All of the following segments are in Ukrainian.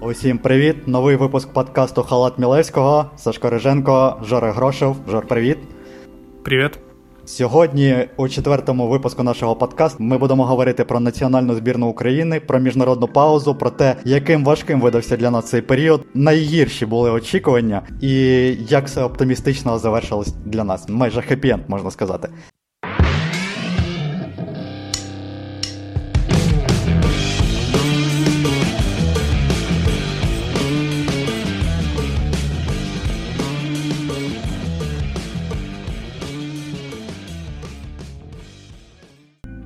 Усім привіт! Новий випуск подкасту Халат Мілевського, Сашко Риженко, Жора Грошев. Жор, привіт. Привіт. Сьогодні, у четвертому випуску нашого подкасту, ми будемо говорити про національну збірну України, про міжнародну паузу, про те, яким важким видався для нас цей період. Найгірші були очікування, і як все оптимістично завершилось для нас. Майже хеппі-енд, можна сказати.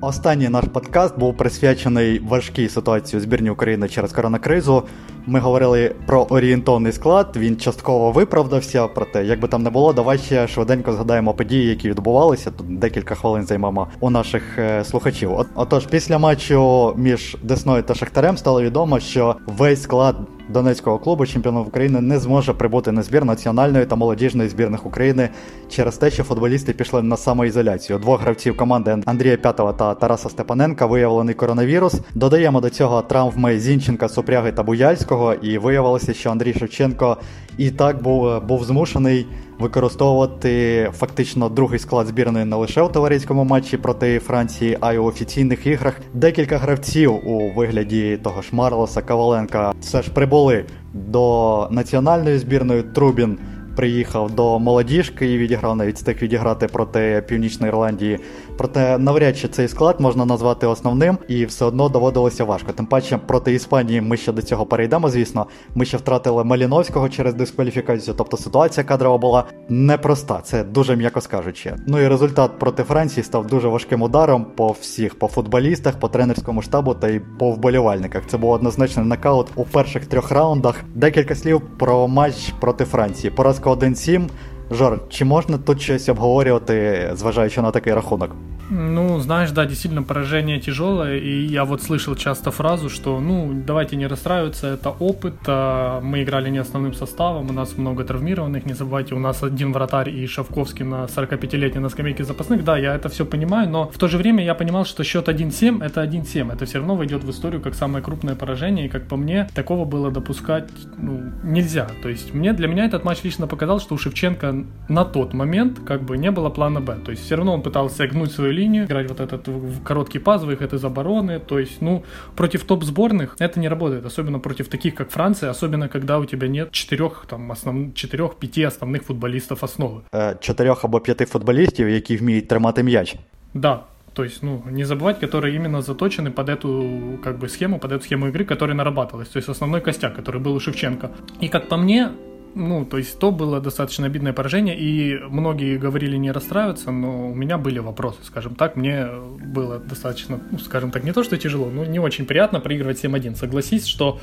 Останній наш подкаст був присвячений важкій ситуації у збірні України через коронакризу. Ми говорили про орієнтовний склад. Він частково виправдався. Проте, як би там не було, давай ще швиденько згадаємо події, які відбувалися. Тут декілька хвилин займемо у наших е, слухачів. Отож, після матчу між Десною та Шахтарем стало відомо, що весь склад Донецького клубу чемпіонів України не зможе прибути на збір національної та молодіжної збірних України через те, що футболісти пішли на самоізоляцію. Двох гравців команди Андрія П'ятова та Тараса Степаненка виявлений коронавірус. Додаємо до цього травми Зінченка, Супряги та Буяльського, і виявилося, що Андрій Шевченко і так був, був змушений використовувати фактично другий склад збірної не лише у товариському матчі проти Франції, а й у офіційних іграх. Декілька гравців у вигляді того ж Марлоса Коваленка все ж прибули до національної збірної Трубін приїхав до молодіжки і відіграв навіть встиг відіграти проти Північної Ірландії. Проте навряд чи цей склад можна назвати основним, і все одно доводилося важко. Тим паче проти Іспанії ми ще до цього перейдемо. Звісно, ми ще втратили Маліновського через дискваліфікацію. Тобто ситуація кадрова була непроста, це дуже м'яко скажучи. Ну і результат проти Франції став дуже важким ударом по всіх, по футболістах, по тренерському штабу та й по вболівальниках. Це був однозначний нокаут у перших трьох раундах. Декілька слів про матч проти Франції. Поразка Поразка 1-7. Жор, чи можна тут щось обговорювати, зважаючи на такий рахунок? Ну, знаешь, да, действительно, поражение тяжелое, и я вот слышал часто фразу, что, ну, давайте не расстраиваться, это опыт, а мы играли не основным составом, у нас много травмированных, не забывайте, у нас один вратарь и Шавковский на 45-летний на скамейке запасных, да, я это все понимаю, но в то же время я понимал, что счет 1-7, это 1-7, это все равно войдет в историю как самое крупное поражение, и как по мне, такого было допускать, ну, нельзя, то есть мне, для меня этот матч лично показал, что у Шевченко на тот момент как бы не было плана Б, то есть все равно он пытался гнуть свою линию, играть вот этот короткий паз, выход из обороны. То есть, ну, против топ-сборных это не работает, особенно против таких, как Франция, особенно когда у тебя нет четырех, там, основ... четырех-пяти основных футболистов основы. Э, Чотирьох або п'яти футболістів, які вміють тримати м'яч. Да, то есть, ну, не забывать, которые именно заточены под эту, как бы, схему, под эту схему игры, которая нарабатывалась. То есть, основной костяк, который был у Шевченко. И, как по мне, ну, то есть то было достаточно обидное поражение, и многие говорили не расстраиваться, но у меня были вопросы, скажем так, мне было достаточно, ну, скажем так, не то, что тяжело, но не очень приятно проигрывать 7-1. Согласись, что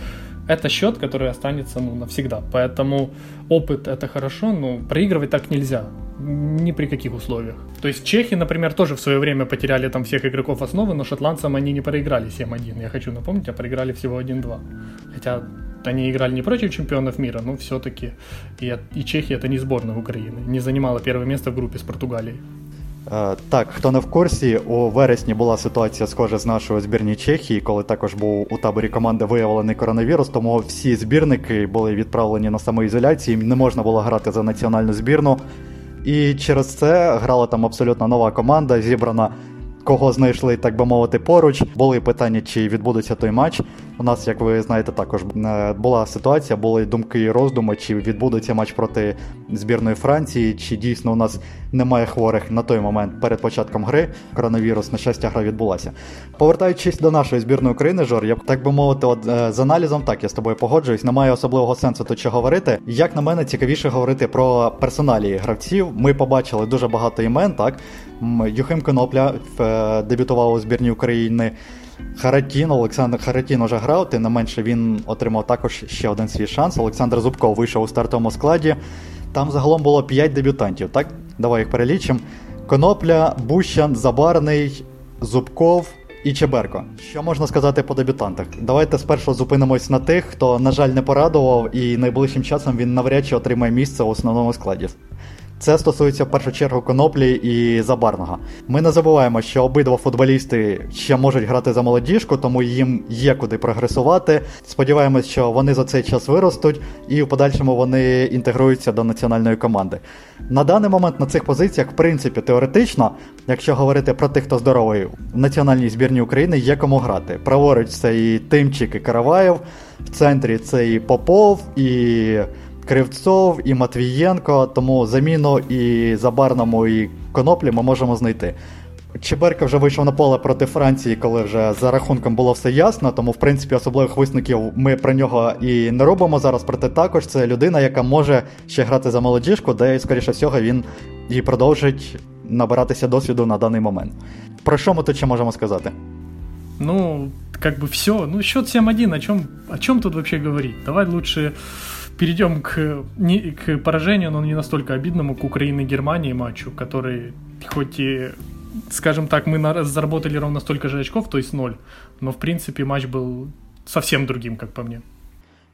это счет, который останется, ну, навсегда, поэтому опыт это хорошо, но проигрывать так нельзя, ни при каких условиях. То есть чехи, например, тоже в свое время потеряли там всех игроков основы, но шотландцам они не проиграли 7-1, я хочу напомнить, а проиграли всего 1-2. Хотя они играли не против чемпионов мира, но все-таки и, и Чехия это не сборная Украины, не занимала первое место в группе с Португалией. Е, так, хто не в курсі, у вересні була ситуація схожа з нашою збірні Чехії, коли також був у таборі команди виявлений коронавірус, тому всі збірники були відправлені на самоізоляцію, не можна було грати за національну збірну. І через це грала там абсолютно нова команда, зібрана кого знайшли, так би мовити, поруч. Були питання, чи відбудеться той матч. У нас, як ви знаєте, також е, була ситуація, були думки і роздуми, чи відбудеться матч проти збірної Франції, чи дійсно у нас немає хворих на той момент перед початком гри. Коронавірус, на щастя, гра відбулася. Повертаючись до нашої збірної України, Жор, я так би мовити, от е, з аналізом, так я з тобою погоджуюсь. Немає особливого сенсу тут що говорити. Як на мене, цікавіше говорити про персоналії гравців. Ми побачили дуже багато імен, так. Юхим Конопля е, дебютував у збірні України. Харатін, Олександр Харатін уже грав, тим не менше він отримав також ще один свій шанс. Олександр Зубков вийшов у стартовому складі. Там загалом було 5 дебютантів. так? Давай їх перелічимо. Конопля, Бущан, Забарний, Зубков і Чеберко. Що можна сказати по дебютантах? Давайте спершу зупинимось на тих, хто, на жаль, не порадував, і найближчим часом він навряд чи отримає місце у основному складі. Це стосується в першу чергу коноплі і забарного. Ми не забуваємо, що обидва футболісти ще можуть грати за молодіжку, тому їм є куди прогресувати. Сподіваємось, що вони за цей час виростуть і в подальшому вони інтегруються до національної команди. На даний момент на цих позиціях, в принципі, теоретично, якщо говорити про тих, хто здоровий, в національній збірні України є кому грати. Праворуч це і Тимчик, і Караваєв, в центрі це і Попов, і. Кривцов і Матвієнко, тому заміну і Забарному, і коноплі ми можемо знайти. Чеберка вже вийшов на поле проти Франції, коли вже за рахунком було все ясно, тому в принципі особливих висновків ми про нього і не робимо зараз. Проте також це людина, яка може ще грати за молодіжку, де, скоріше всього, він і продовжить набиратися досвіду на даний момент. Про що ми тут ще можемо сказати? Ну, как бы все. Ну, счет 7-1, о чем, о чем тут вообще говорить? Давай лучше перейдем к, не, к поражению, но не настолько обидному, к Украине-Германии матчу, который хоть и, скажем так, мы на, заработали ровно столько же очков, то есть ноль, но в принципе матч был совсем другим, как по мне.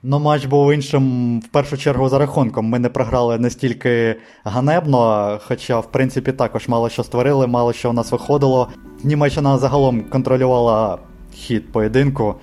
Ну, матч був іншим в першу чергу за рахунком. Ми не програли настільки ганебно, хоча, в принципі, також мало що створили, мало що у нас виходило. Німеччина загалом контролювала хід поєдинку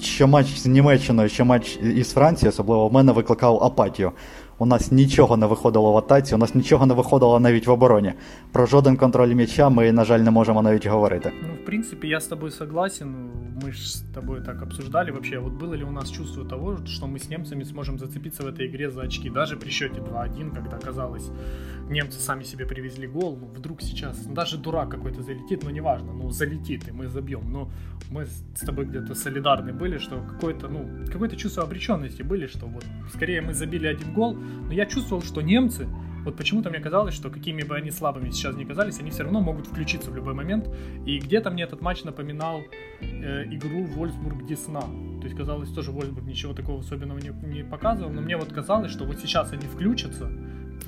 що матч з Німеччиною, що матч із Францією, особливо в мене викликав апатію. У нас нічого не виходило в атаці, у нас нічого не виходило навіть в обороні. Про жоден контроль м'яча ми, на жаль, не можемо навіть говорити. Ну, в принципе, я с тобой согласен. Мы же с тобой так обсуждали вообще, вот было ли у нас чувство того, что мы с немцами сможем зацепиться в этой игре за очки, даже при счете 2-1, когда казалось, немцы сами себе привезли гол, ну, вдруг сейчас, ну, даже дурак какой-то залетит, но неважно, ну, залетит, и мы забьем. Но мы с тобой где-то солидарны были, что какое-то, ну, какое-то чувство обреченности были, что вот скорее мы забили один гол, но я чувствовал, что немцы, вот почему-то мне казалось, что какими бы они слабыми сейчас ни казались, они все равно могут включиться в любой момент. И где-то мне этот матч напоминал э, игру Вольсбург-Десна. То есть казалось, тоже Вольсбург ничего такого особенного не, не показывал, но мне вот казалось, что вот сейчас они включатся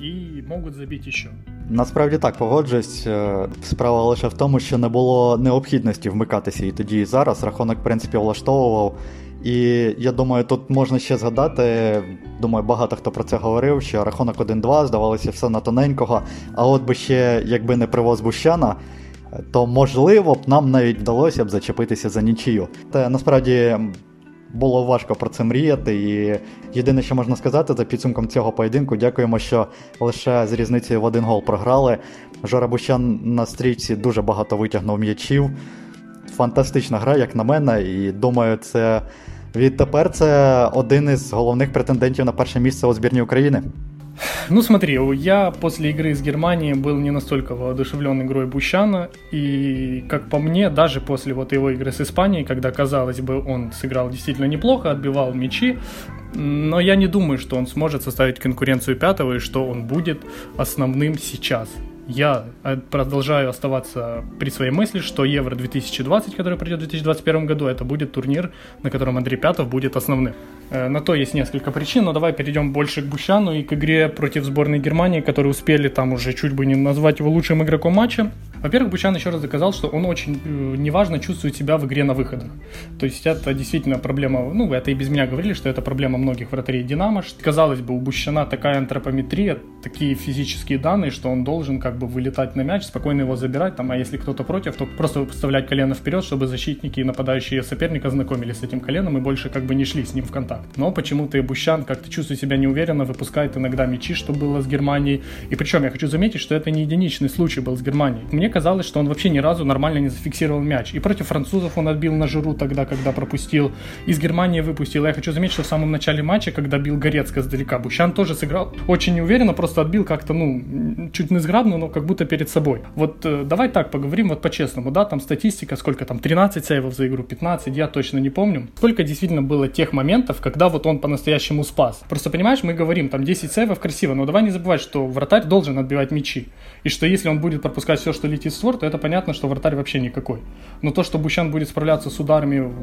і можуть забити ще. Насправді так погоджуюсь. Е, справа лише в тому, що не було необхідності вмикатися і тоді і зараз. Рахунок, в принципі, влаштовував. І я думаю, тут можна ще згадати. Думаю, багато хто про це говорив, що рахунок 1-2, здавалося, все на тоненького. А от би ще, якби не привоз Бущана, то можливо б нам навіть вдалося б зачепитися за нічию. Та насправді було важко про це мріяти. І єдине, що можна сказати, за підсумком цього поєдинку, дякуємо, що лише з різницею в один гол програли. Жора Бущан на стрічці дуже багато витягнув м'ячів. Фантастична гра, як на мене, і думаю, це відтепер це один із головних претендентів на перше місце у збірні України. Ну смотри, я после игры с Германией был не настолько воодушевлен игрой Бущана, и, как по мне, даже после вот его игры с Испанией, когда, казалось бы, он сыграл действительно неплохо, отбивал мячи, но я не думаю, что он сможет составить конкуренцию пятого и что он будет основным сейчас. Я э, продолжаю оставаться при своей мысли, что Евро 2020, который придет в 2021 году, это будет турнир, на котором Андрей Пятов будет основным. Э, на то есть несколько причин, но давай перейдем больше к Бущану и к игре против сборной Германии, которые успели там уже чуть бы не назвать его лучшим игроком матча. Во-первых, Бучан еще раз доказал, что он очень э, неважно чувствует себя в игре на выходах. То есть это действительно проблема, ну, это и без меня говорили, что это проблема многих вратарей Динамо. Казалось бы, у Бущана такая антропометрия, такие физические данные, что он должен как бы вылетать на мяч, спокойно его забирать, там, а если кто-то против, то просто вставлять колено вперед, чтобы защитники и нападающие соперника знакомились с этим коленом и больше как бы не шли с ним в контакт. Но почему-то и Бущан как-то чувствует себя неуверенно, выпускает иногда мячи, что было с Германией. И причем я хочу заметить, что это не единичный случай был с Германией. Мне казалось, что он вообще ни разу нормально не зафиксировал мяч. И против французов он отбил на жиру тогда, когда пропустил. Из Германии выпустил. Я хочу заметить, что в самом начале матча, когда бил Горецко сдалека, Бущан тоже сыграл очень неуверенно, просто отбил как-то, ну, чуть не сграбно, но как будто перед собой. Вот э, давай так поговорим вот по-честному, да, там статистика, сколько там, 13 сейвов за игру, 15, я точно не помню. Сколько действительно было тех моментов, когда вот он по-настоящему спас. Просто понимаешь, мы говорим, там 10 сейвов красиво, но давай не забывать, что вратарь должен отбивать мячи. И что если он будет пропускать все, что летит в створ, то это понятно, что вратарь вообще никакой. Но то, что Бущан будет справляться с ударами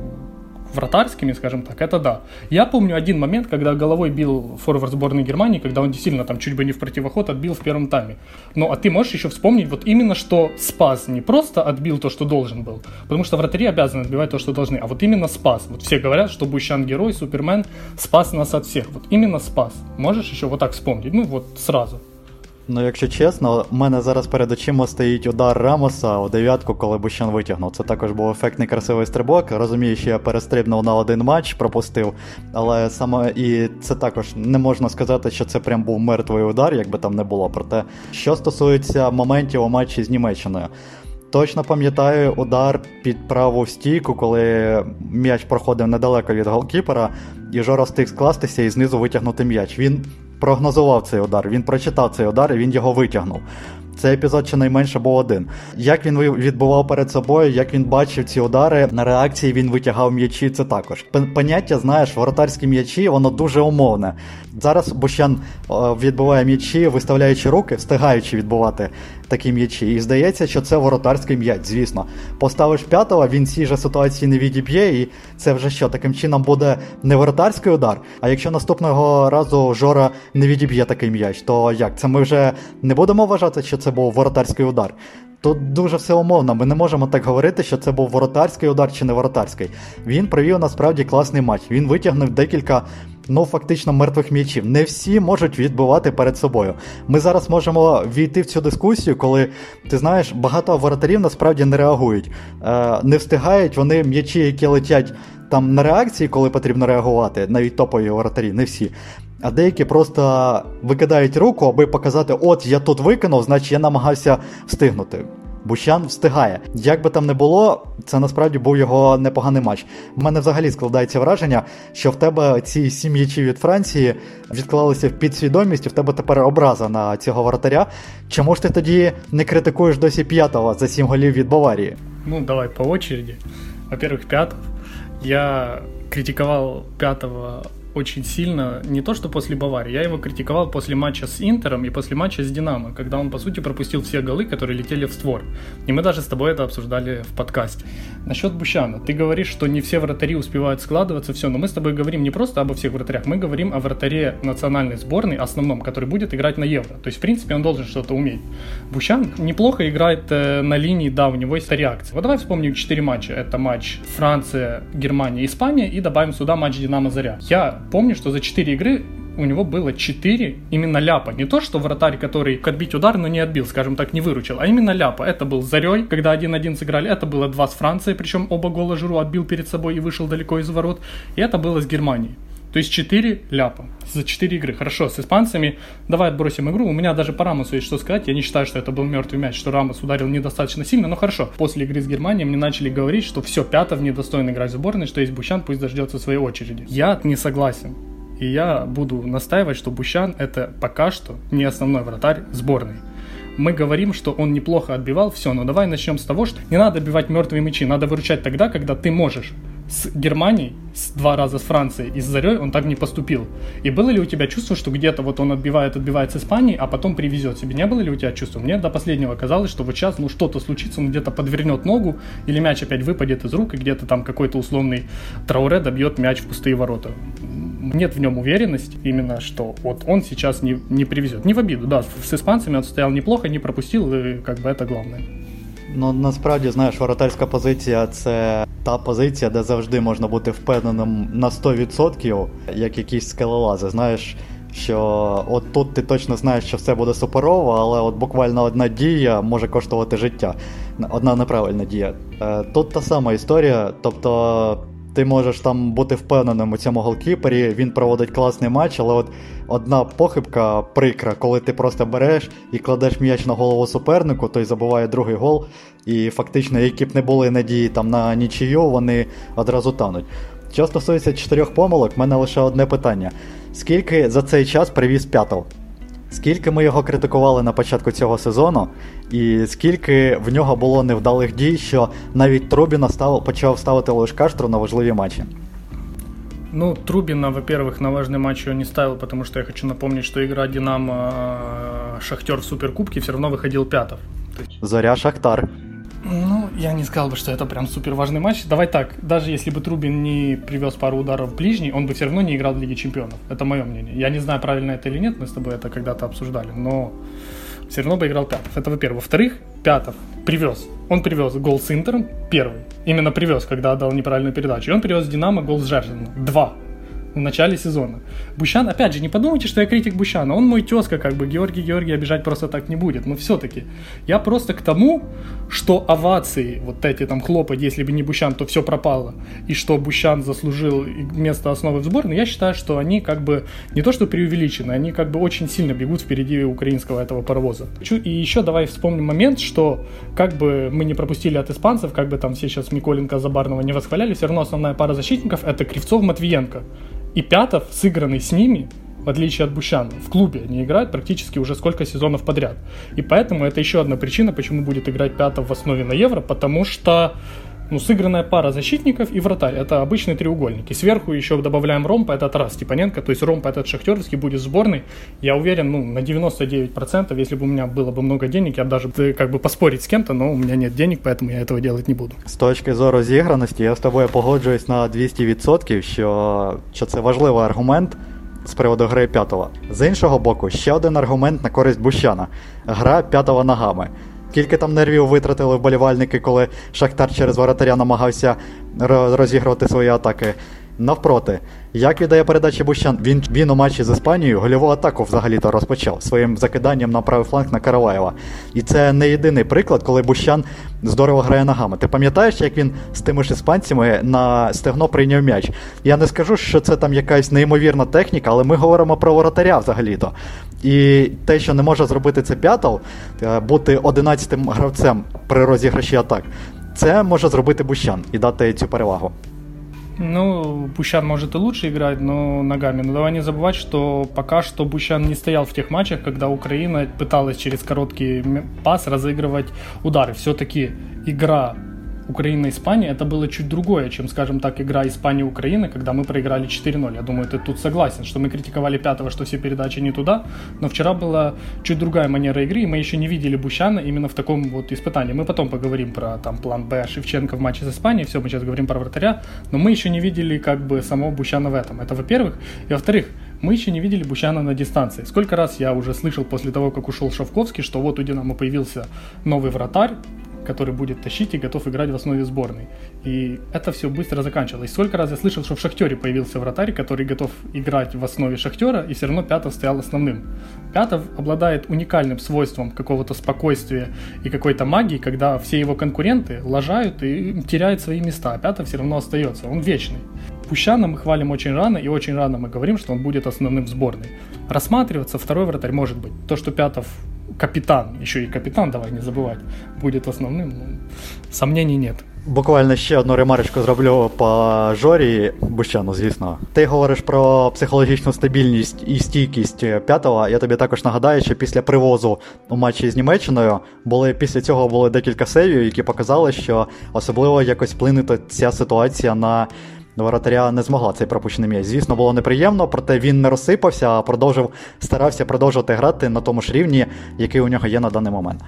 вратарскими, скажем так, это да. Я помню один момент, когда головой бил форвард сборной Германии, когда он действительно там чуть бы не в противоход отбил в первом тайме. Ну, а ты можешь еще вспомнить вот именно, что спас, не просто отбил то, что должен был, потому что вратари обязаны отбивать то, что должны, а вот именно спас. Вот все говорят, что Бущан герой, Супермен, спас нас от всех. Вот именно спас. Можешь еще вот так вспомнить? Ну, вот сразу. Ну, якщо чесно, у мене зараз перед очима стоїть удар Рамоса у дев'ятку, коли Бущан витягнув. Це також був ефектний красивий стрибок. Розумію, що я перестрибнув на один матч, пропустив. Але саме і це також не можна сказати, що це прям був мертвий удар, якби там не було. Проте, що стосується моментів у матчі з Німеччиною. Точно пам'ятаю удар під праву стійку, коли м'яч проходив недалеко від голкіпера, і Жора встиг скластися і знизу витягнути м'яч. Він прогнозував цей удар, він прочитав цей удар і він його витягнув. Цей епізод щонайменше був один. Як він відбував перед собою, як він бачив ці удари, на реакції він витягав м'ячі. Це також поняття, знаєш, воротарські м'ячі, воно дуже умовне. Зараз Бущан відбуває м'ячі, виставляючи руки, встигаючи відбувати такі м'ячі. І здається, що це воротарський м'яч, звісно. Поставиш п'ятого, він цій же ситуації не відіб'є, і це вже що, таким чином буде не воротарський удар. А якщо наступного разу Жора не відіб'є такий м'яч, то як? Це ми вже не будемо вважати, що це був воротарський удар. Тут дуже все умовно, ми не можемо так говорити, що це був воротарський удар чи не воротарський. Він провів насправді класний матч. Він витягнув декілька ну фактично мертвих м'ячів. Не всі можуть відбивати перед собою. Ми зараз можемо війти в цю дискусію, коли ти знаєш, багато воротарів насправді не реагують, е, не встигають вони м'ячі, які летять там на реакції, коли потрібно реагувати, навіть топові воротарі, не всі. А деякі просто викидають руку, аби показати, от я тут викинув, значить я намагався встигнути. Бущан встигає. Як би там не було, це насправді був його непоганий матч. У мене взагалі складається враження, що в тебе ці сім м'ячів від Франції відклалися в підсвідомість, і в тебе тепер образа на цього воротаря. Чому ж ти тоді не критикуєш досі п'ятого за сім голів від Баварії? Ну, давай по очереді. Во-первых, пятов. Я критиковал пятого очень сильно, не то что после Баварии, я его критиковал после матча с Интером и после матча с Динамо, когда он, по сути, пропустил все голы, которые летели в створ. И мы даже с тобой это обсуждали в подкасте. Насчет Бущана. Ты говоришь, что не все вратари успевают складываться, все, но мы с тобой говорим не просто обо всех вратарях, мы говорим о вратаре национальной сборной, основном, который будет играть на Евро. То есть, в принципе, он должен что-то уметь. Бущан неплохо играет э, на линии, да, у него есть реакция. Вот давай вспомним 4 матча. Это матч Франция, Германия, Испания и добавим сюда матч Динамо-Заря. Я помню, что за 4 игры у него было 4 именно ляпа. Не то, что вратарь, который отбить удар, но не отбил, скажем так, не выручил, а именно ляпа. Это был Зарей, когда 1-1 сыграли, это было 2 с Францией, причем оба гола Жиру отбил перед собой и вышел далеко из ворот, и это было с Германией. То есть 4 ляпа за 4 игры. Хорошо, с испанцами давай отбросим игру. У меня даже по Рамосу есть что сказать. Я не считаю, что это был мертвый мяч, что Рамос ударил недостаточно сильно, но хорошо. После игры с Германией мне начали говорить, что все, Пятов недостоин играть в сборной, что есть Бущан, пусть дождется своей очереди. Я не согласен. И я буду настаивать, что Бущан это пока что не основной вратарь сборной. Мы говорим, что он неплохо отбивал, все, но давай начнем с того, что не надо отбивать мертвые мячи, надо выручать тогда, когда ты можешь с Германией, с два раза с Францией и с Зарей он так не поступил. И было ли у тебя чувство, что где-то вот он отбивает, отбивает с Испанией, а потом привезет себе? Не было ли у тебя чувства? Мне до последнего казалось, что вот сейчас ну что-то случится, он где-то подвернет ногу, или мяч опять выпадет из рук, и где-то там какой-то условный Трауре добьет мяч в пустые ворота. Нет в нем уверенности именно, что вот он сейчас не, не привезет. Не в обиду, да, с испанцами он стоял неплохо, не пропустил, и как бы это главное. Ну насправді знаєш, воротарська позиція це та позиція, де завжди можна бути впевненим на 100%, як якісь скелелази. Знаєш, що от тут ти точно знаєш, що все буде суперово, але от буквально одна дія може коштувати життя. Одна неправильна дія. Е, тут та сама історія, тобто ти можеш там бути впевненим у цьому голкіпері, він проводить класний матч, але от одна похибка прикра, коли ти просто береш і кладеш м'яч на голову супернику, той забуває другий гол, і фактично, які б не були надії там на нічию, вони одразу тануть. Що стосується чотирьох помилок, в мене лише одне питання: скільки за цей час привіз п'ятов? Скільки ми його критикували на початку цього сезону, і скільки в нього було невдалих дій, що навіть Трубіна став, почав ставити Лошкаштру на важливі матчі. Ну, Трубина, во-первых, на важный матч его не ставил, потому что я хочу напомнить, что игра Динамо-Шахтер в Суперкубке все равно выходил пятов. Заря-Шахтар. Ну, я не сказал бы, что это прям супер важный матч. Давай так, даже если бы Трубин не привез пару ударов ближний, он бы все равно не играл в Лиге Чемпионов. Это мое мнение. Я не знаю, правильно это или нет, мы с тобой это когда-то обсуждали, но все равно бы играл Пятов. Это во-первых. Во-вторых, Пятов привез. Он привез гол с Интером, первый. Именно привез, когда отдал неправильную передачу. И он привез Динамо гол с Жержином. Два. В начале сезона. Бущан, опять же, не подумайте, что я критик Бущана. Он мой тезка, как бы Георгий Георгий обижать просто так не будет. Но все-таки я просто к тому, что овации, вот эти там хлопать, если бы не Бущан, то все пропало. И что Бущан заслужил место основы в сборной, я считаю, что они как бы не то что преувеличены, они как бы очень сильно бегут впереди украинского этого паровоза. И еще давай вспомним момент, что как бы мы не пропустили от испанцев, как бы там все сейчас Миколенко, Забарного не восхваляли, все равно основная пара защитников это Кривцов-Матвиенко. И Пятов, сыгранный с ними, в отличие от Бущана, в клубе не играет практически уже сколько сезонов подряд. И поэтому это еще одна причина, почему будет играть Пятов в основе на Евро, потому что ну, сыгранная пара защитников и вратарь. Это обычные треугольники. Сверху еще добавляем Ромпа, это Тарас Степаненко, то есть Ромпа этот шахтерский будет в сборной. Я уверен, ну, на 99%, если бы у меня было бы много денег, я бы даже как бы поспорить с кем-то, но у меня нет денег, поэтому я этого делать не буду. З точки зору зіграності, я з тобою погоджуюсь на 200%, що, що це важливий аргумент. З приводу гри п'ятого. З іншого боку, ще один аргумент на користь Бущана: гра п'ятого ногами. Скільки там нервів витратили вболівальники, коли Шахтар через воротаря намагався розігрувати свої атаки. Навпроти, як віддає передачі Бущан, він він у матчі з Іспанією гольову атаку взагалі-то розпочав своїм закиданням на правий фланг на Караваєва. І це не єдиний приклад, коли Бущан здорово грає ногами. Ти пам'ятаєш, як він з тими ж іспанцями на стегно прийняв м'яч? Я не скажу, що це там якась неймовірна техніка, але ми говоримо про воротаря взагалі-то. І те, що не може зробити це п'ятов, е, бути одинадцятим гравцем при розіграші атак, це може зробити Бущан і дати цю перевагу. Ну, Бущан может и лучше играть, но ногами. Но давай не забывать, что пока что Бущан не стоял в тех матчах, когда Украина пыталась через короткий пас разыгрывать удары. Все-таки игра Украина-Испания, это было чуть другое, чем, скажем так, игра Испания-Украина, когда мы проиграли 4-0. Я думаю, ты тут согласен, что мы критиковали пятого, что все передачи не туда, но вчера была чуть другая манера игры, и мы еще не видели Бущана именно в таком вот испытании. Мы потом поговорим про там план Б Шевченко в матче с Испанией, все, мы сейчас говорим про вратаря, но мы еще не видели как бы самого Бущана в этом. Это во-первых. И во-вторых, мы еще не видели Бущана на дистанции. Сколько раз я уже слышал после того, как ушел Шавковский, что вот у Динамо появился новый вратарь, который будет тащить и готов играть в основе сборной. И это все быстро заканчивалось. Сколько раз я слышал, что в Шахтере появился вратарь, который готов играть в основе Шахтера, и все равно Пятов стоял основным. Пятов обладает уникальным свойством какого-то спокойствия и какой-то магии, когда все его конкуренты лажают и теряют свои места, а Пятов все равно остается. Он вечный. Пущана мы хвалим очень рано, и очень рано мы говорим, что он будет основным в сборной. Рассматриваться второй вратарь может быть. То, что Пятов капитан, еще и капитан, давай не забывать, будет основным, ну, сомнений нет. Буквально ще одну ремарочку зроблю по Жорі Бущану, звісно. Ти говориш про психологічну стабільність і стійкість п'ятого. Я тобі також нагадаю, що після привозу у матчі з Німеччиною були після цього були декілька серій, які показали, що особливо якось вплинути ця ситуація на воротаря не змогла цей пропущений м'яч. Звісно, було неприємно, проте він не розсипався, а продовжив старався продовжувати грати на тому ж рівні, який у нього є на даний момент.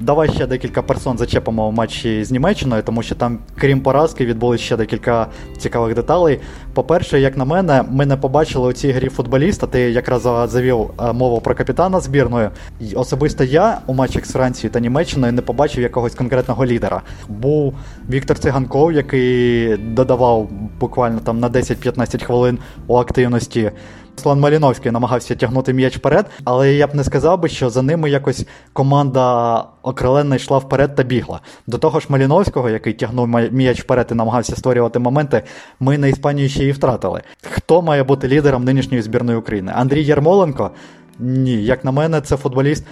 Давай ще декілька персон зачепимо в матчі з Німеччиною, тому що там, крім поразки, відбулися ще декілька цікавих деталей. По-перше, як на мене, ми не побачили у цій грі футболіста. Ти якраз завів е, мову про капітана збірної. Особисто я у матчах з Францією та Німеччиною не побачив якогось конкретного лідера. Був Віктор Циганков, який додавав буквально там на 10-15 хвилин у активності. Слан Маліновський намагався тягнути м'яч вперед, але я б не сказав би, що за ними якось команда окрилена йшла вперед та бігла. До того ж, Маліновського, який тягнув м'яч вперед і намагався створювати моменти, ми на Іспанії ще й втратили. Хто має бути лідером нинішньої збірної України? Андрій Ярмоленко. Ні, як на мене, це футболіст.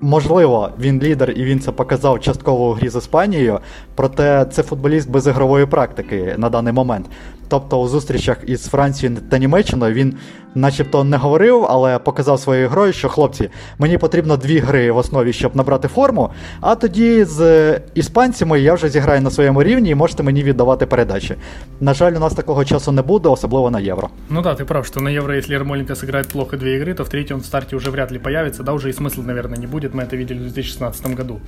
Можливо, він лідер і він це показав частково у грі з Іспанією, проте це футболіст без ігрової практики на даний момент. Тобто у зустрічах із Францією та Німеччиною він начебто не говорив, але показав своєю грою, що хлопці, мені потрібно дві гри в основі, щоб набрати форму. А тоді з іспанцями я вже зіграю на своєму рівні і можете мені віддавати передачі. На жаль, у нас такого часу не буде, особливо на євро. Ну да, ти прав, що на євро, якщо Ярмоленко сыграет плохо дві ігри, то в третьем старті вже вряд ли появится, да, уже и смысла, наверное, не будет, мы это видели в 2016 году.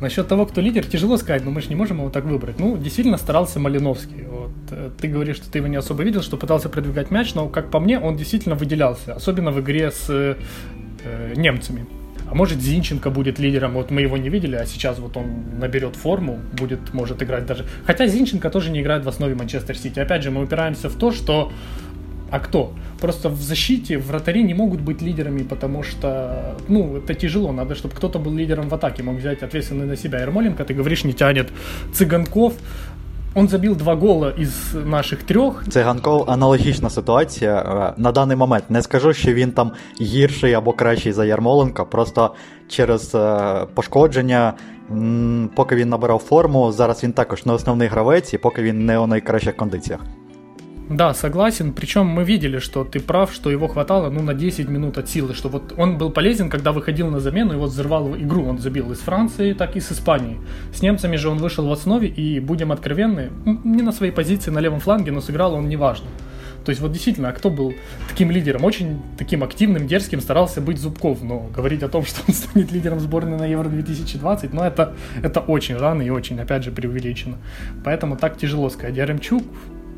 Насчет того, кто лидер, тяжело сказать, но мы же не можем его так выбрать. Ну, действительно старался Малиновский. Вот. Э, ты говоришь, что ты его не особо видел, что пытался продвигать мяч, но, как по мне, он действительно выделялся. Особенно в игре с э, немцами. А может Зинченко будет лидером, вот мы его не видели, а сейчас вот он наберет форму, будет, может играть даже... Хотя Зинченко тоже не играет в основе Манчестер Сити. Опять же, мы упираемся в то, что а кто? Просто в защите вратари не могут быть лидерами, потому что, ну, это тяжело. Надо, чтобы кто-то был лидером в атаке, мог взять ответственность на себя. Ермоленко, ты говоришь, не тянет. Цыганков, он забив два гола із наших трьох. Циганков аналогічна ситуація. Е, на даний момент не скажу, що він там гірший або кращий за Ярмоленка. Просто через е, пошкодження, поки він набирав форму, зараз він також не основний гравець, і поки він не у найкращих кондиціях. Да, согласен. Причем мы видели, что ты прав, что его хватало ну, на 10 минут от силы. Что вот он был полезен, когда выходил на замену и вот взорвал игру. Он забил из Франции, так и с Испанией. С немцами же он вышел в основе и, будем откровенны, не на своей позиции на левом фланге, но сыграл он неважно. То есть вот действительно, а кто был таким лидером? Очень таким активным, дерзким старался быть Зубков, но говорить о том, что он станет лидером сборной на Евро 2020, ну это, это очень рано и очень, опять же, преувеличено. Поэтому так тяжело сказать. Яремчук,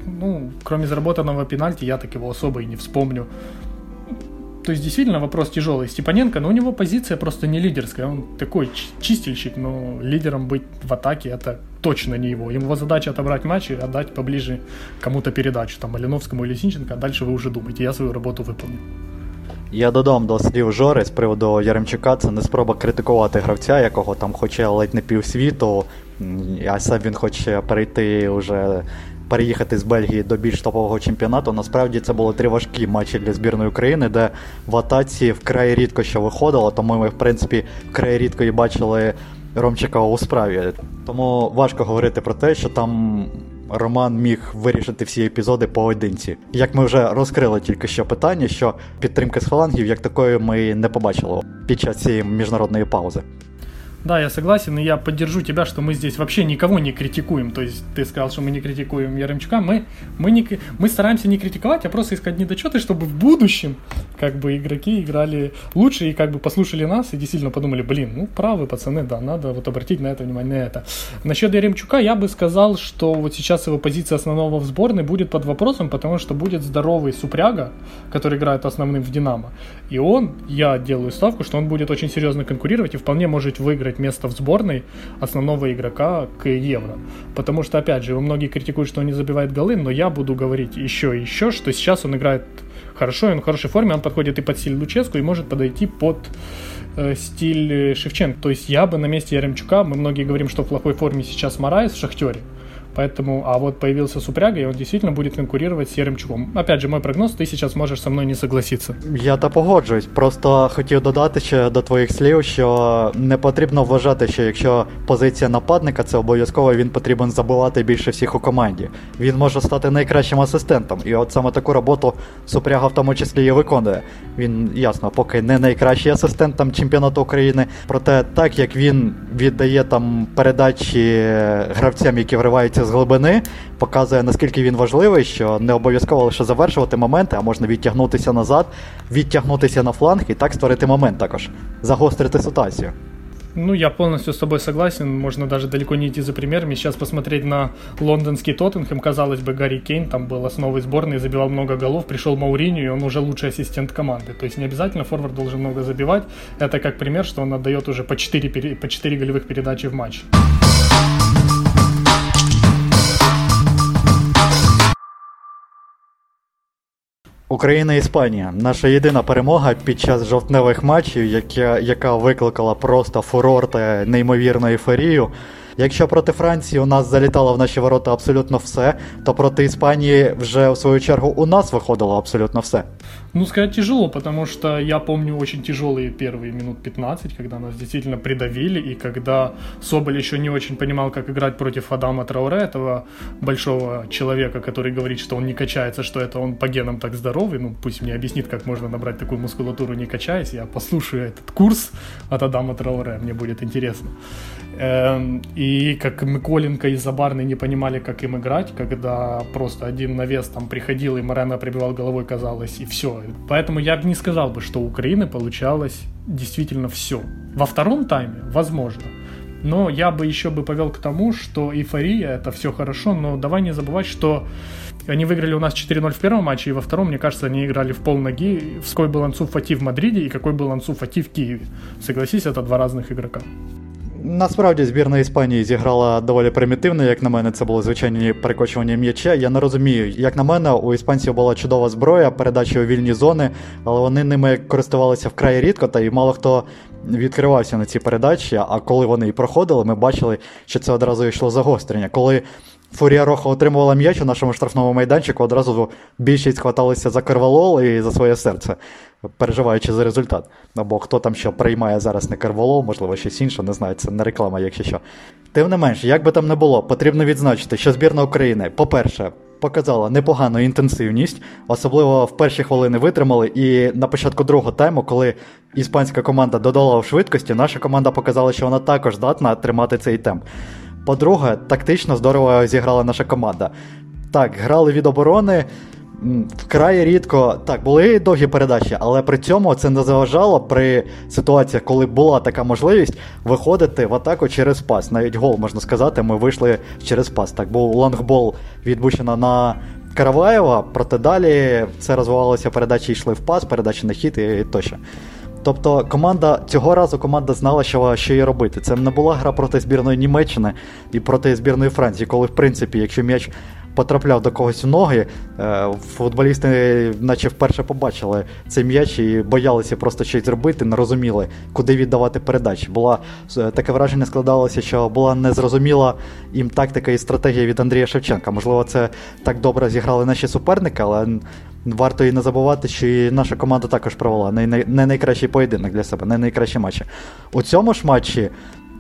ну, кроме заработанного пенальти, я так его особо и не вспомню. То есть, действительно, вопрос тяжелый. Степаненко, но у него позиция просто не лидерская. Он такой чистильщик, но лидером быть в атаке это точно не его. Его задача отобрать матч и отдать поближе кому-то передачу, там, Малиновскому или Синченко, а дальше вы уже думаете, я свою роботу выполню. Я додам до слів Жори з приводу Яремчука, це не спроба критикувати гравця, якого там хоче ледь не півсвіту, а сам він хоче перейти уже переїхати з Бельгії до більш топового чемпіонату. Насправді це були три важкі матчі для збірної України, де в атаці вкрай рідко що виходило, тому ми, в принципі, вкрай рідко і бачили Ромчика у справі. Тому важко говорити про те, що там. Роман міг вирішити всі епізоди поодинці. Як ми вже розкрили тільки що питання, що підтримки з фалангів як такої ми не побачили під час цієї міжнародної паузи. Да, я согласен, и я поддержу тебя, что мы здесь вообще никого не критикуем. То есть ты сказал, что мы не критикуем Яремчука. Мы, мы, не, мы стараемся не критиковать, а просто искать недочеты, чтобы в будущем как бы игроки играли лучше и как бы послушали нас и действительно подумали, блин, ну правы пацаны, да, надо вот обратить на это внимание, на это. Насчет Яремчука я бы сказал, что вот сейчас его позиция основного в сборной будет под вопросом, потому что будет здоровый Супряга, который играет основным в Динамо. И он, я делаю ставку, что он будет очень серьезно конкурировать и вполне может выиграть выиграть место в сборной основного игрока к Евро. Потому что, опять же, многие критикуют, что он не забивает голы, но я буду говорить еще и еще, что сейчас он играет хорошо, он в хорошей форме, он подходит и под стиль Луческу, и может подойти под э, стиль Шевченко. То есть я бы на месте Яремчука, мы многие говорим, что в плохой форме сейчас Мараес в Шахтере, Поэтому, а вот появился Супряга, и он действительно будет конкурировать с Яремчуком. Опять же, мой прогноз, ты сейчас можешь со мной не согласиться. Я та погоджуюсь. Просто хотів додати ще до твоїх слів, що не потрібно вважати, що якщо позиція нападника, це обов'язково він потрібен забивати більше всіх у команді. Він може стати найкращим асистентом. І от саме таку роботу Супряга в тому числі і виконує. Він ясно, поки не найкращий асистент там чемпіонату України. Проте так як він віддає там передачі гравцям, які вриваються з глибини, показує наскільки він важливий, що не обов'язково лише завершувати моменти, а можна відтягнутися назад, відтягнутися на фланг і так створити момент також, загострити ситуацію. Ну, я полностью с тобой согласен. Можно даже далеко не идти за примерами. Сейчас посмотреть на лондонский Тоттенхэм. Казалось бы, Гарри Кейн там был основой сборной, забивал много голов. Пришел Мауриню, и он уже лучший ассистент команды. То есть не обязательно форвард должен много забивать. Это как пример, что он отдает уже по 4, по 4 голевых передачи в матч. Україна Іспанія наша єдина перемога під час жовтневих матчів, яка яка викликала просто фурор та неймовірну ейфорію. Якщо проти Франції у нас залітало в наші ворота абсолютно все, то проти Іспанії вже в свою чергу у нас виходило абсолютно все. Ну, сказать тяжело, потому что я помню очень тяжелые первые минут 15, когда нас действительно придавили, и когда Соболь еще не очень понимал, как играть против Адама Трауре, этого большого человека, который говорит, что он не качается, что это он по генам так здоровый. Ну, пусть мне объяснит, как можно набрать такую мускулатуру, не качаясь. Я послушаю этот курс от Адама Трауре, мне будет интересно. Эм, и как Миколенко и Забарный не понимали, как им играть, когда просто один навес там приходил, и Морено прибивал головой, казалось, и все. Поэтому я бы не сказал бы, что у Украины получалось действительно все. Во втором тайме, возможно. Но я бы еще бы повел к тому, что эйфория это все хорошо, но давай не забывать, что они выиграли у нас 4-0 в первом матче, и во втором, мне кажется, они играли в пол ноги. Какой был Ансу Фати в Мадриде и какой был Ансу Фати в Киеве. Согласись, это два разных игрока. Насправді збірна Іспанії зіграла доволі примітивно, як на мене, це було звичайні перекочування м'яча. Я не розумію, як на мене, у іспанців була чудова зброя, передачі у вільні зони, але вони ними користувалися вкрай рідко, та й мало хто відкривався на ці передачі. А коли вони і проходили, ми бачили, що це одразу йшло загострення. Коли Фурія Роха отримувала м'яч у нашому штрафному майданчику, одразу більшість хваталися за Карвалол і за своє серце, переживаючи за результат. Або хто там що приймає зараз не Карвалол, можливо, щось інше, не знаю, це не реклама, якщо що. Тим не менш, як би там не було, потрібно відзначити, що збірна України, по-перше, показала непогану інтенсивність, особливо в перші хвилини витримали. І на початку другого тайму, коли іспанська команда додала в швидкості, наша команда показала, що вона також здатна тримати цей темп. По-друге, тактично здорово зіграла наша команда. Так, грали від оборони. Вкрай рідко так, були довгі передачі, але при цьому це не заважало при ситуаціях, коли була така можливість виходити в атаку через пас. Навіть гол можна сказати, ми вийшли через пас. Так, був лонгбол від Бущана на Караваєва, проте далі це розвивалося передачі йшли в пас, передачі на хід і тощо. Тобто команда цього разу команда знала, що що їй робити. Це не була гра проти збірної Німеччини і проти збірної Франції, коли, в принципі, якщо м'яч потрапляв до когось у ноги, е, футболісти, наче вперше побачили цей м'яч і боялися просто щось зробити, не розуміли, куди віддавати передачі. Була е, таке враження складалося, що була незрозуміла їм тактика і стратегія від Андрія Шевченка. Можливо, це так добре зіграли наші суперники, але Варто і не забувати, що і наша команда також провела не, не, найкращий поєдинок для себе, не найкращі матчі. У цьому ж матчі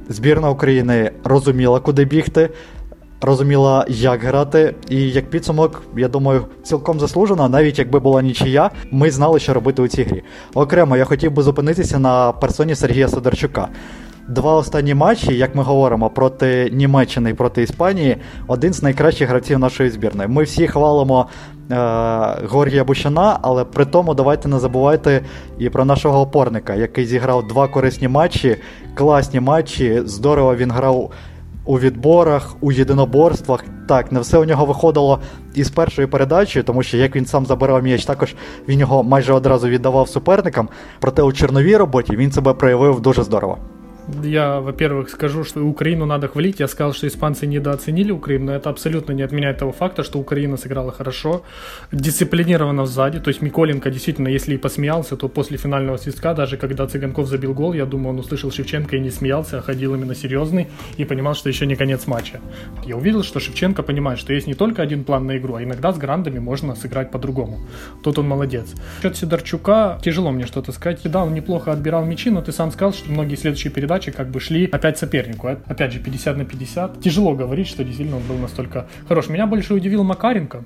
збірна України розуміла, куди бігти, розуміла, як грати. І як підсумок, я думаю, цілком заслужено, навіть якби була нічия, ми знали, що робити у цій грі. Окремо, я хотів би зупинитися на персоні Сергія Сидорчука. Два останні матчі, як ми говоримо, проти Німеччини і проти Іспанії, один з найкращих гравців нашої збірної. Ми всі хвалимо Горгія Бущана, але при тому давайте не забувайте і про нашого опорника, який зіграв два корисні матчі, класні матчі. Здорово він грав у відборах, у єдиноборствах. Так, не все у нього виходило із першої передачі, тому що як він сам забирав м'яч, також він його майже одразу віддавав суперникам. Проте у черновій роботі він себе проявив дуже здорово. Я, во-первых, скажу, что Украину надо хвалить. Я сказал, что испанцы недооценили Украину, это абсолютно не отменяет того факта, что Украина сыграла хорошо, дисциплинированно сзади. То есть Миколенко действительно, если и посмеялся, то после финального свистка, даже когда Цыганков забил гол, я думаю, он услышал Шевченко и не смеялся, а ходил именно серьезный и понимал, что еще не конец матча. Я увидел, что Шевченко понимает, что есть не только один план на игру, а иногда с грандами можно сыграть по-другому. Тут он молодец. Счет Сидорчука, тяжело мне что-то сказать. Да, он неплохо отбирал мячи, но ты сам сказал, что многие следующие передачи передачи как бы шли опять сопернику. Опять же, 50 на 50. Тяжело говорить, что действительно он был настолько хорош. Меня больше удивил Макаренко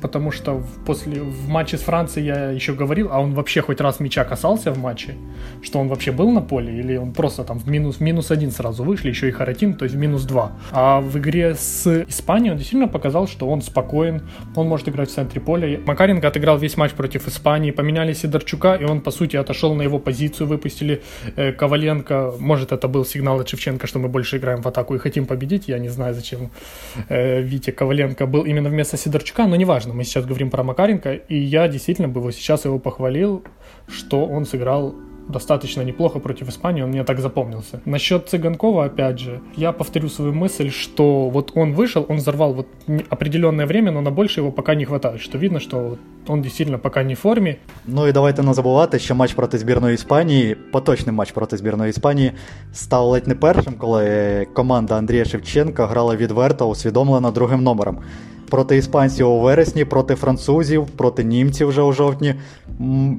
потому что после, в матче с Францией я еще говорил, а он вообще хоть раз мяча касался в матче, что он вообще был на поле, или он просто там в минус, в минус один сразу вышли, еще и Харатин, то есть в минус два. А в игре с Испанией он действительно показал, что он спокоен, он может играть в центре поля. Макаренко отыграл весь матч против Испании, поменяли Сидорчука, и он, по сути, отошел на его позицию, выпустили э, Коваленко. Может, это был сигнал от Шевченко, что мы больше играем в атаку и хотим победить, я не знаю, зачем э, Витя Коваленко был именно вместо Сидорчука, но неважно важно. Мы сейчас говорим про Макаренко, и я действительно бы его сейчас его похвалил, что он сыграл достаточно неплохо против Испании, он мне так запомнился. Насчет Цыганкова, опять же, я повторю свою мысль, что вот он вышел, он взорвал вот определенное время, но на больше его пока не хватает, что видно, что он действительно пока не в формі. Ну і давайте не забувати, що матч проти збірної Іспанії, поточний матч проти збірної Іспанії, став ледь не першим, коли команда Андрія Шевченка грала відверто, усвідомлено другим номером Проти іспанців у вересні, проти французів, проти німців вже у жовтні.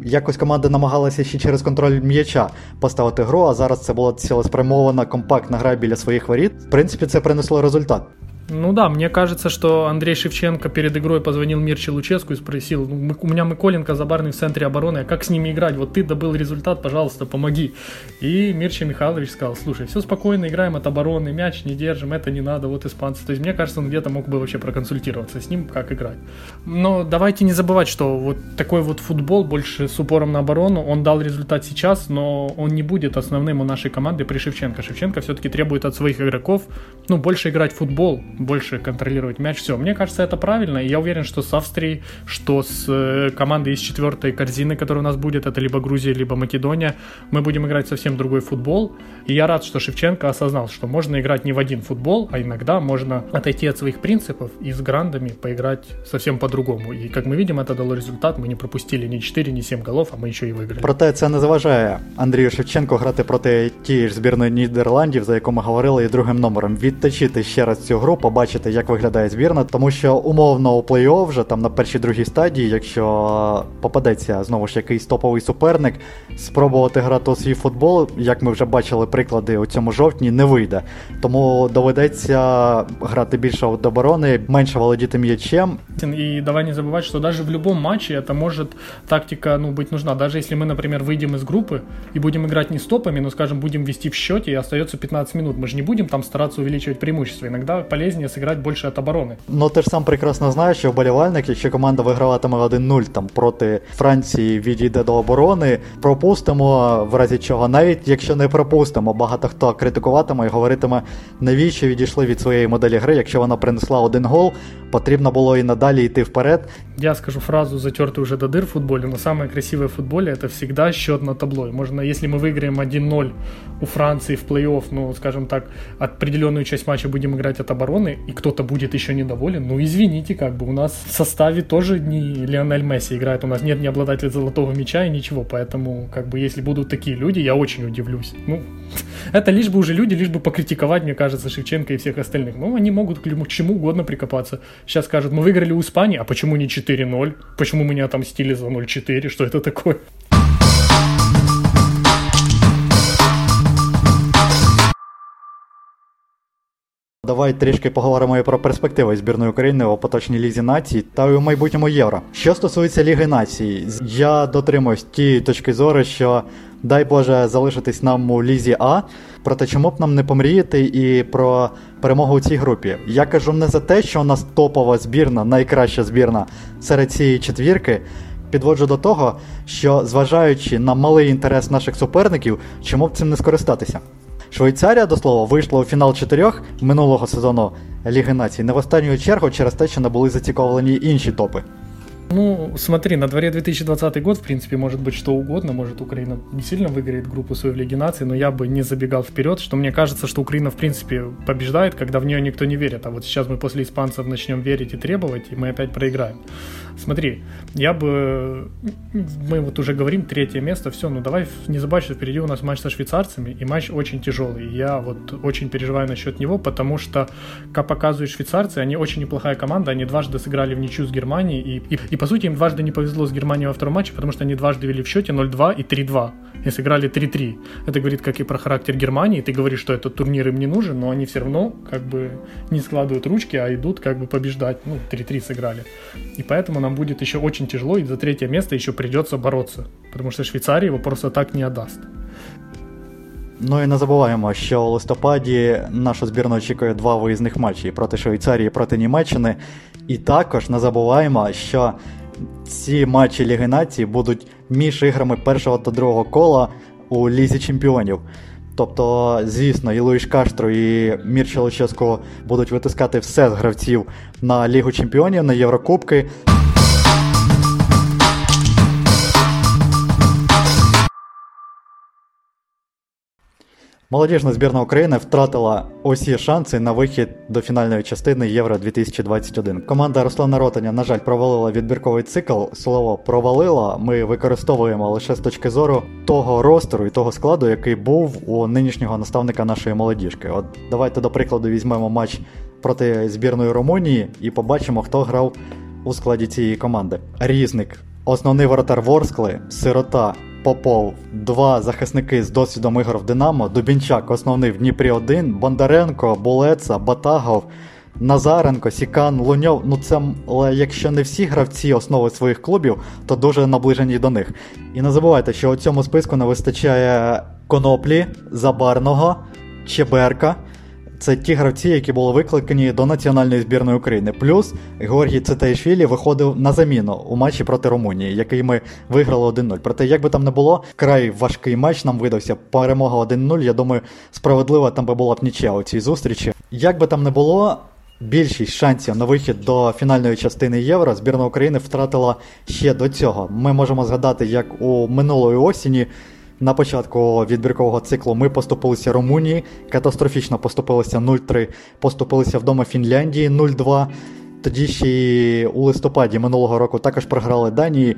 Якось команда намагалася ще через контроль м'яча поставити гру, а зараз це була цілеспрямована компактна гра біля своїх воріт. В принципі, це принесло результат. Ну да, мне кажется, что Андрей Шевченко перед игрой позвонил Мирче Луческу и спросил, ну, у меня Миколенко забарный в центре обороны, а как с ними играть? Вот ты добыл результат, пожалуйста, помоги. И Мирче Михайлович сказал, слушай, все спокойно, играем от обороны, мяч не держим, это не надо, вот испанцы. То есть мне кажется, он где-то мог бы вообще проконсультироваться с ним, как играть. Но давайте не забывать, что вот такой вот футбол, больше с упором на оборону, он дал результат сейчас, но он не будет основным у нашей команды при Шевченко. Шевченко все-таки требует от своих игроков, ну, больше играть в футбол, больше контролировать мяч. Все, мне кажется, это правильно. И я уверен, что с Австрией, что с э, командой из четвертой корзины, которая у нас будет, это либо Грузия, либо Македония, мы будем играть совсем другой футбол. И я рад, что Шевченко осознал, что можно играть не в один футбол, а иногда можно отойти от своих принципов и с грандами поиграть совсем по-другому. И как мы видим, это дало результат. Мы не пропустили ни 4, ни 7 голов, а мы еще и выиграли. Проте це не заважає Андрію Шевченко грати проти тієї ж збірної Нідерландів, за яку ми говорили, і другим номером відточити ще раз цю гру, побачити, як виглядає збірна, тому що умовно у плей-офф вже там на першій другій стадії, якщо попадеться знову ж якийсь топовий суперник, спробувати грати у свій футбол, як ми вже бачили приклади у цьому жовтні, не вийде. Тому доведеться грати більше від оборони, менше володіти м'ячем. И давай не забывать, что даже в любом матче это может тактика ну, быть нужна. Даже если мы, например, выйдем из группы и будем играть не стопами, но, скажем, будем вести в счете и остается 15 минут, мы же не будем там стараться увеличивать преимущество. Иногда полезнее сыграть больше от обороны. Ну ти ж сам прекрасно знаєш, що вболівальник, якщо команда виграватиме 1-0 там проти Франції, відійде до оборони, пропустимо в разі чого, навіть якщо не пропустимо, багато хто критикуватиме і говоритиме, навіщо відійшли від своєї моделі гри, якщо вона принесла один гол, потрібно було і надалі йти вперед. Я скажу фразу, затертую уже до дыр в футболе, но самое красивое в футболе это всегда счет на табло. И Можно, если мы выиграем 1-0 у Франции в плей-офф, ну, скажем так, определенную часть матча будем играть от обороны, и кто-то будет еще недоволен, ну, извините, как бы у нас в составе тоже не Лионель Месси играет, у нас нет ни обладателя золотого мяча и ничего, поэтому, как бы, если будут такие люди, я очень удивлюсь. Ну, это лишь бы уже люди, лишь бы покритиковать, мне кажется, Шевченко и всех остальных. Ну, они могут к чему угодно прикопаться. Сейчас скажут, мы выиграли у Испании, а почему не 4-0? Почему мы не отомстили за 0-4? Что это такое? Давай трішки поговоримо і про перспективи збірної України у поточній лізі націй та у майбутньому євро. Що стосується Ліги націй, я дотримуюсь тієї точки зору, що дай Боже залишитись нам у лізі А. Проте чому б нам не помріяти і про перемогу у цій групі? Я кажу не за те, що у нас топова збірна, найкраща збірна серед цієї четвірки. Підводжу до того, що зважаючи на малий інтерес наших суперників, чому б цим не скористатися? Швейцарія, до слова, вийшла у фінал чотирьох минулого сезону Ліги націй не в останню чергу через те, що не були зацікавлені інші топи. Ну, смотри, на дворе 2020 год, в принципе, может быть что угодно, может Украина действительно выиграет группу свою в Лиге наций, но я бы не забегал вперед, что мне кажется, что Украина, в принципе, побеждает, когда в нее никто не верит, а вот сейчас мы после испанцев начнем верить и требовать, и мы опять проиграем. Смотри, я бы, мы вот уже говорим, третье место, все, ну давай не забывай, что впереди у нас матч со швейцарцами, и матч очень тяжелый, я вот очень переживаю насчет него, потому что, как показывают швейцарцы, они очень неплохая команда, они дважды сыграли в ничью с Германией, и, и, и по сути им дважды не повезло с Германией во втором матче, потому что они дважды вели в счете 0-2 и 3-2, и сыграли 3-3. Это говорит как и про характер Германии, ты говоришь, что этот турнир им не нужен, но они все равно как бы не складывают ручки, а идут как бы побеждать, ну 3-3 сыграли. И поэтому нам будет еще очень тяжело, и за третье место еще придется бороться, потому что Швейцария его просто так не отдаст. Ну і не забуваємо, що у листопаді нашу збірну очікує два виїзних матчі проти Швейцарії, проти Німеччини. І також не забуваємо, що ці матчі Ліги націй будуть між іграми першого та другого кола у Лізі Чемпіонів. Тобто, звісно, і Луїш Каштро, і Мір Луческо будуть витискати все з гравців на Лігу Чемпіонів, на Єврокубки. Молодіжна збірна України втратила усі шанси на вихід до фінальної частини Євро 2021. Команда Руслана Ротаня, на жаль, провалила відбірковий цикл. Слово провалила. Ми використовуємо лише з точки зору того ростеру і того складу, який був у нинішнього наставника нашої молодіжки. От давайте до прикладу візьмемо матч проти збірної Румунії і побачимо, хто грав у складі цієї команди. Різник, основний воротар Ворскли, сирота. Попов, два захисники з досвідом ігор в Динамо, Дубінчак, основний в Дніпрі 1, Бондаренко, Булеца, Батагов, Назаренко, Сікан, Луньов. Ну це але якщо не всі гравці основи своїх клубів, то дуже наближені до них. І не забувайте, що у цьому списку не вистачає коноплі, забарного, Чеберка. Це ті гравці, які були викликані до національної збірної України. Плюс Георгій Цитаїшвілі виходив на заміну у матчі проти Румунії, який ми виграли 1-0. Проте, як би там не було, край важкий матч нам видався. Перемога 1-0. Я думаю, справедлива там би була б нічия у цій зустрічі. Як би там не було. Більшість шансів на вихід до фінальної частини Євро збірна України втратила ще до цього. Ми можемо згадати, як у минулої осені на початку відбіркового циклу ми поступилися Румунії, катастрофічно поступилися 0-3, поступилися вдома Фінляндії 0-2. Тоді ще й у листопаді минулого року також програли Данії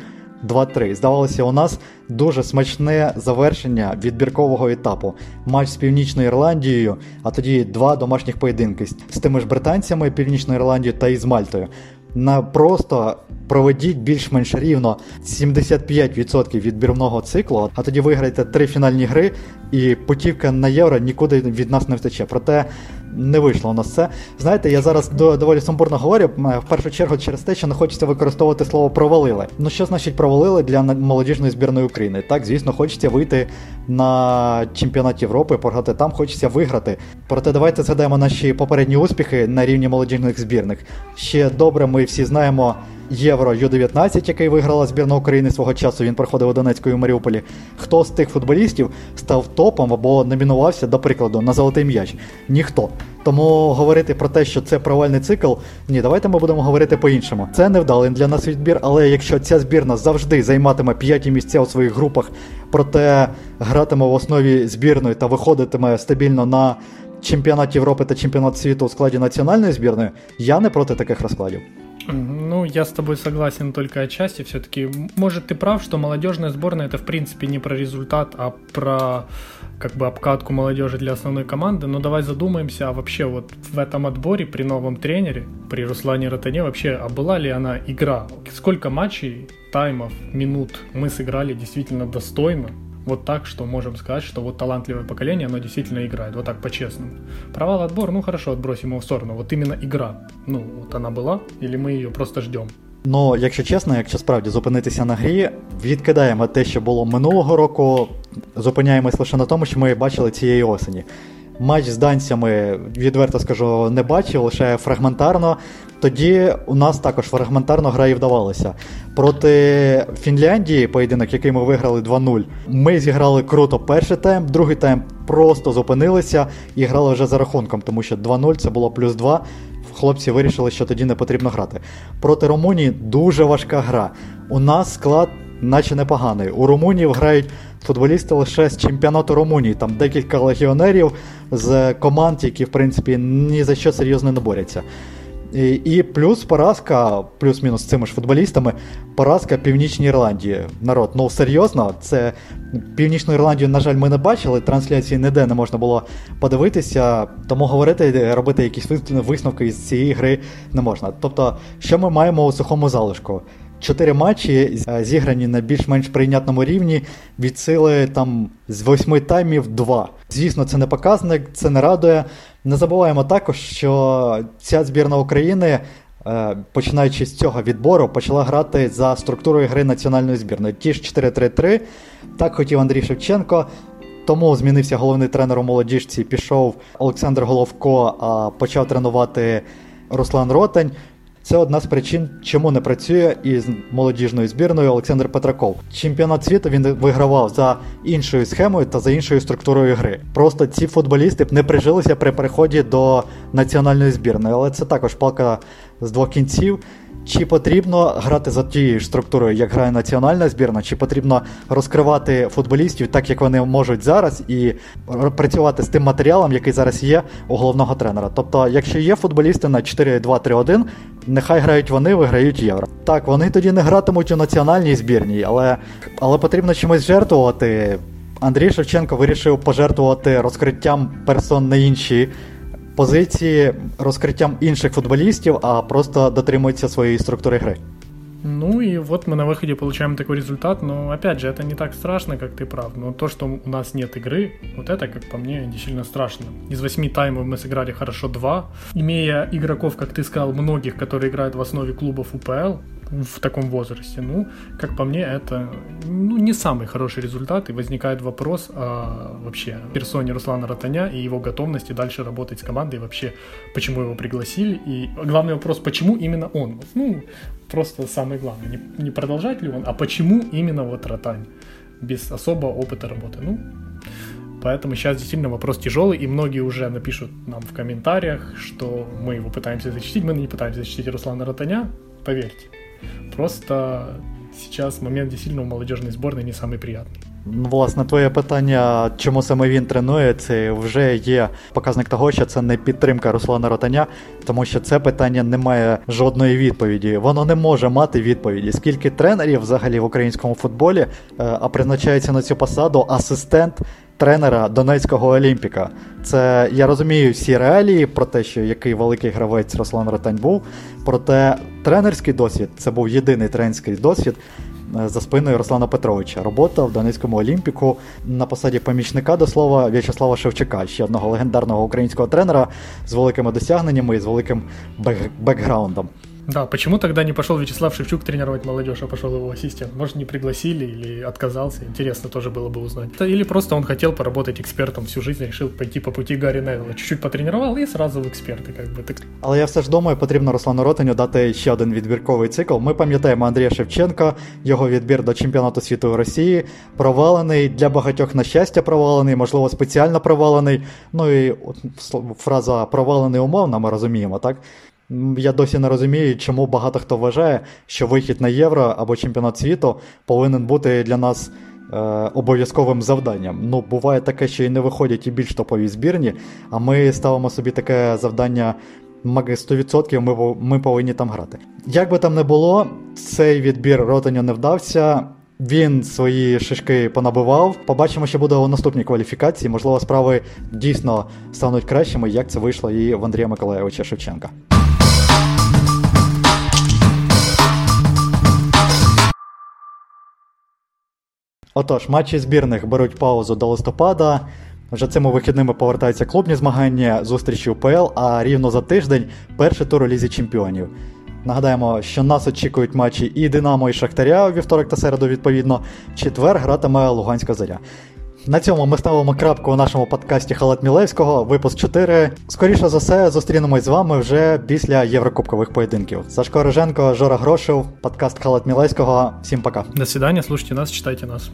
2-3. Здавалося, у нас дуже смачне завершення відбіркового етапу. Матч з Північною Ірландією, а тоді два домашніх поєдинки з тими ж британцями Північної Ірландії та із Мальтою на просто проведіть більш-менш рівно 75% відбірного циклу, а тоді виграйте три фінальні гри, і путівка на євро нікуди від нас не втече. Проте не вийшло у нас це. Знаєте, я зараз доволі сумбурно говорю, в першу чергу через те, що не хочеться використовувати слово провалили. Ну що значить провалили для молодіжної збірної України? Так, звісно, хочеться вийти на чемпіонат Європи, пограти там, хочеться виграти. Проте давайте згадаємо наші попередні успіхи на рівні молодіжних збірних. Ще добре, ми всі знаємо. Євро Ю-19, який виграла збірна України свого часу, він проходив у Донецьку Маріуполі. Хто з тих футболістів став топом або номінувався, до прикладу, на золотий м'яч? Ніхто. Тому говорити про те, що це провальний цикл, ні, давайте ми будемо говорити по-іншому. Це невдалий для нас відбір, але якщо ця збірна завжди займатиме п'яті місця у своїх групах, проте гратиме в основі збірної та виходитиме стабільно на чемпіонат Європи та чемпіонат світу у складі національної збірної, я не проти таких розкладів. Ну, я с тобой согласен только отчасти все-таки. Может, ты прав, что молодежная сборная это в принципе не про результат, а про как бы обкатку молодежи для основной команды. Но давай задумаемся, а вообще вот в этом отборе при новом тренере, при Руслане Ротане вообще, а была ли она игра? Сколько матчей, таймов, минут мы сыграли действительно достойно? Вот так, что можем сказать, что вот талантливое поколение, оно действительно играет, вот так по-честному. Провал отбор, ну хорошо, отбросим его в сторону. Вот именно игра, ну вот она была, или мы ее просто ждем? Ну, якщо чесно, якщо справді зупинитися на грі, відкидаємо те, що було минулого року, зупиняємось лише на тому, що ми бачили цієї осені. Матч з данцями, відверто скажу, не бачив, лише фрагментарно. Тоді у нас також фрагментарно гра і вдавалася. Проти Фінляндії, поєдинок, який ми виграли 2-0, ми зіграли круто перший тайм, другий тайм просто зупинилися і грали вже за рахунком, тому що 2-0 це було плюс 2. Хлопці вирішили, що тоді не потрібно грати. Проти Румунії дуже важка гра. У нас склад, наче непоганий. У Румунії грають футболісти лише з чемпіонату Румунії, там декілька легіонерів з команд, які в принципі ні за що серйозно не борються. І, і плюс поразка, плюс-мінус з цими ж футболістами, поразка Північній Ірландії. Народ, ну серйозно, це Північну Ірландію, на жаль, ми не бачили. Трансляції ніде не можна було подивитися, тому говорити, робити якісь висновки із цієї гри не можна. Тобто, що ми маємо у сухому залишку? Чотири матчі зіграні на більш-менш прийнятному рівні від сили там з восьми таймів два. Звісно, це не показник, це не радує. Не забуваємо також, що ця збірна України, е, починаючи з цього відбору, почала грати за структурою гри національної збірної. Ті ж 4-3-3. Так хотів Андрій Шевченко. Тому змінився головний тренер у молодіжці. Пішов Олександр Головко, а почав тренувати Руслан Ротань. Це одна з причин, чому не працює із молодіжною збірною Олександр Петраков. Чемпіонат світу він вигравав за іншою схемою та за іншою структурою гри. Просто ці футболісти б не прижилися при переході до національної збірної, але це також палка з двох кінців. Чи потрібно грати за тією ж структурою, як грає національна збірна, чи потрібно розкривати футболістів так, як вони можуть зараз, і працювати з тим матеріалом, який зараз є у головного тренера. Тобто, якщо є футболісти на 4-2-3-1, нехай грають вони, виграють євро. Так, вони тоді не гратимуть у національній збірній, але, але потрібно чимось жертвувати. Андрій Шевченко вирішив пожертвувати розкриттям персон на інші позиції розкриттям інших футболістів, а просто дотримується своєї структури гри. Ну и вот мы на выходе получаем такой результат, но опять же, это не так страшно, как ты прав. Но то, что у нас нет игры, вот это, как по мне, действительно страшно. Из восьми таймов мы сыграли хорошо два. Имея игроков, как ты сказал, многих, которые играют в основе клубов УПЛ, в таком возрасте. Ну, как по мне, это ну, не самый хороший результат, и возникает вопрос о вообще персоне Руслана Ротаня и его готовности дальше работать с командой, вообще, почему его пригласили, и главный вопрос, почему именно он? Ну, просто самый главный, не, не продолжать ли он, а почему именно вот Ротань, без особого опыта работы. Ну, Поэтому сейчас действительно вопрос тяжелый, и многие уже напишут нам в комментариях, что мы его пытаемся защитить. Мы не пытаемся защитить Руслана Ротаня, поверьте. Просто сейчас момент дійсно у молодіжної зборної не самий приятний. Ну, власне, твоє питання, чому саме він тренує, це вже є показник того, що це не підтримка Руслана Ротаня, тому що це питання не має жодної відповіді. Воно не може мати відповіді. Скільки тренерів взагалі в українському футболі, е, а призначається на цю посаду асистент тренера Донецького Олімпіка. Це я розумію всі реалії про те, що який великий гравець Руслан Ротань був. Проте тренерський досвід це був єдиний тренерський досвід. Е, за спиною Руслана Петровича робота в Донецькому Олімпіку на посаді помічника до слова В'ячеслава Шевчука, ще одного легендарного українського тренера з великими досягненнями і з великим бек- бекграундом. Да, почему тогда не пошел Вячеслав Шевчук тренировать молодежь, а пошел его ассистент? Может, не пригласили или отказался? Интересно тоже было бы узнать. Или просто он хотел поработать экспертом всю жизнь, решил пойти по пути Гарри Невилла. Чуть-чуть потренировал и сразу в експерти. Как бы. Так... Але я все ж думаю, потрібно Руслану Ротаню дати ще один відбірковий цикл. Ми пам'ятаємо Андрія Шевченка, його відбір до чемпіонату світу в Росії, провалений для багатьох на щастя, провалений, можливо, спеціально провалений. Ну і от фраза провалений умовно, ми розуміємо, так? Я досі не розумію, чому багато хто вважає, що вихід на євро або чемпіонат світу повинен бути для нас е, обов'язковим завданням. Ну, буває таке, що і не виходять і більш топові збірні, а ми ставимо собі таке завдання. 100% ми ми повинні там грати. Як би там не було, цей відбір Ротаню не вдався. Він свої шишки понабивав. Побачимо, що буде у наступній кваліфікації. Можливо, справи дійсно стануть кращими, як це вийшло і в Андрія Миколаєвича Шевченка. Отож, матчі збірних беруть паузу до листопада. Вже цими вихідними повертаються клубні змагання, зустрічі УПЛ, а рівно за тиждень перший тур у Лізі Чемпіонів. Нагадаємо, що нас очікують матчі і Динамо, і Шахтаря у вівторок та середу, відповідно. Четвер гратиме Луганська заря. На цьому ми ставимо крапку у нашому подкасті Халат Мілевського, випуск 4. Скоріше за все, зустрінемось з вами вже після Єврокубкових поєдинків. Сашко Роженко, Жора Грошев, подкаст Халат Мілевського. Всім пока. До свидання, слушайте нас, читайте нас.